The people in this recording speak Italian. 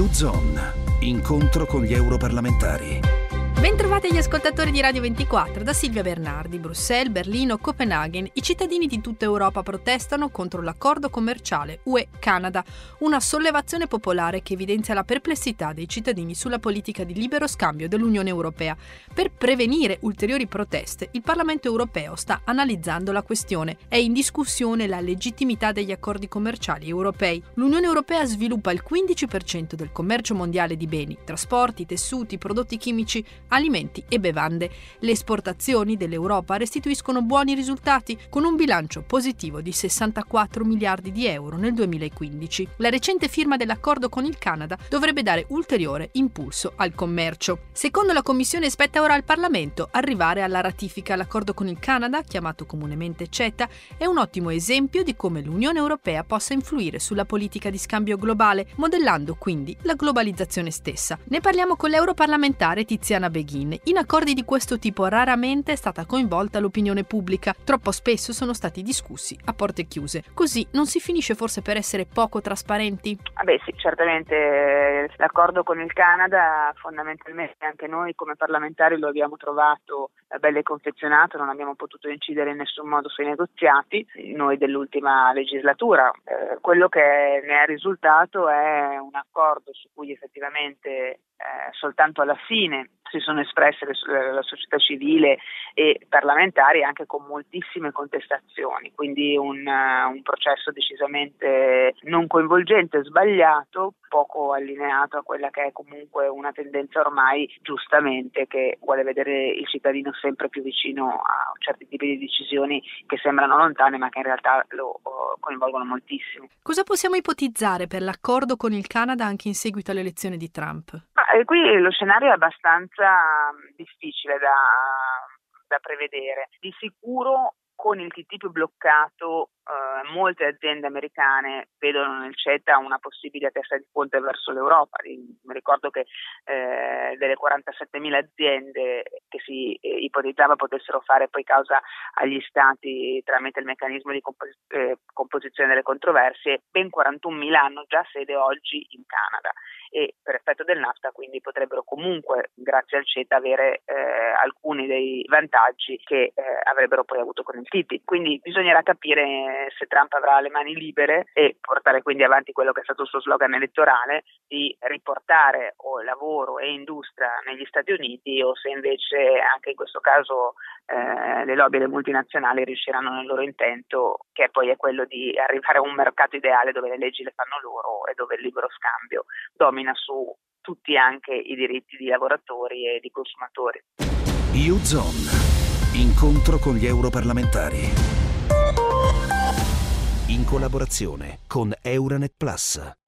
U-Zone, incontro con gli europarlamentari. Bentrovati gli ascoltatori di Radio 24 da Silvia Bernardi. Bruxelles, Berlino, Copenaghen. I cittadini di tutta Europa protestano contro l'accordo commerciale UE-Canada, una sollevazione popolare che evidenzia la perplessità dei cittadini sulla politica di libero scambio dell'Unione Europea. Per prevenire ulteriori proteste, il Parlamento europeo sta analizzando la questione. È in discussione la legittimità degli accordi commerciali europei. L'Unione Europea sviluppa il 15% del commercio mondiale di beni, trasporti, tessuti, prodotti chimici, alimenti e bevande. Le esportazioni dell'Europa restituiscono buoni risultati, con un bilancio positivo di 64 miliardi di euro nel 2015. La recente firma dell'accordo con il Canada dovrebbe dare ulteriore impulso al commercio. Secondo la Commissione spetta ora al Parlamento arrivare alla ratifica. L'accordo con il Canada, chiamato comunemente CETA, è un ottimo esempio di come l'Unione Europea possa influire sulla politica di scambio globale, modellando quindi la globalizzazione stessa. Ne parliamo con l'europarlamentare Tiziana Beghi Beghin. In accordi di questo tipo raramente è stata coinvolta l'opinione pubblica, troppo spesso sono stati discussi a porte chiuse. Così non si finisce forse per essere poco trasparenti? Ah beh sì, certamente l'accordo con il Canada fondamentalmente anche noi come parlamentari lo abbiamo trovato bello confezionato, non abbiamo potuto incidere in nessun modo sui negoziati, noi dell'ultima legislatura. Eh, quello che ne è risultato è un accordo su cui effettivamente eh, soltanto alla fine si sono espresse le, la società civile e parlamentari anche con moltissime contestazioni, quindi un, un processo decisamente non coinvolgente, sbagliato, poco allineato a quella che è comunque una tendenza ormai giustamente che vuole vedere il cittadino sempre più vicino a certi tipi di decisioni che sembrano lontane ma che in realtà lo coinvolgono moltissimo. Cosa possiamo ipotizzare per l'accordo con il Canada anche in seguito alle elezioni di Trump? Ah, qui lo scenario è abbastanza difficile da, da prevedere. Di sicuro con il TTIP bloccato eh, molte aziende americane vedono nel CETA una possibile testa di ponte verso l'Europa. Mi ricordo che eh, delle 47.000 aziende che si eh, ipotizzava potessero fare poi causa agli stati tramite il meccanismo di compos- eh, composizione delle controversie, ben 41.000 hanno già sede oggi in Canada e per effetto del NAFTA quindi potrebbero comunque grazie al CETA avere eh, alcuni dei vantaggi che eh, avrebbero poi avuto con il TTIP. Quindi bisognerà capire se Trump avrà le mani libere e portare quindi avanti quello che è stato il suo slogan elettorale di riportare o lavoro e industria negli Stati Uniti o se invece anche in questo caso eh, le lobby e le multinazionali riusciranno nel loro intento che poi è quello di arrivare a un mercato ideale dove le leggi le fanno loro e dove il libero scambio domina su tutti anche i diritti di lavoratori e di consumatori. U-Zone. Incontro con gli europarlamentari. In collaborazione con Euronet Plus.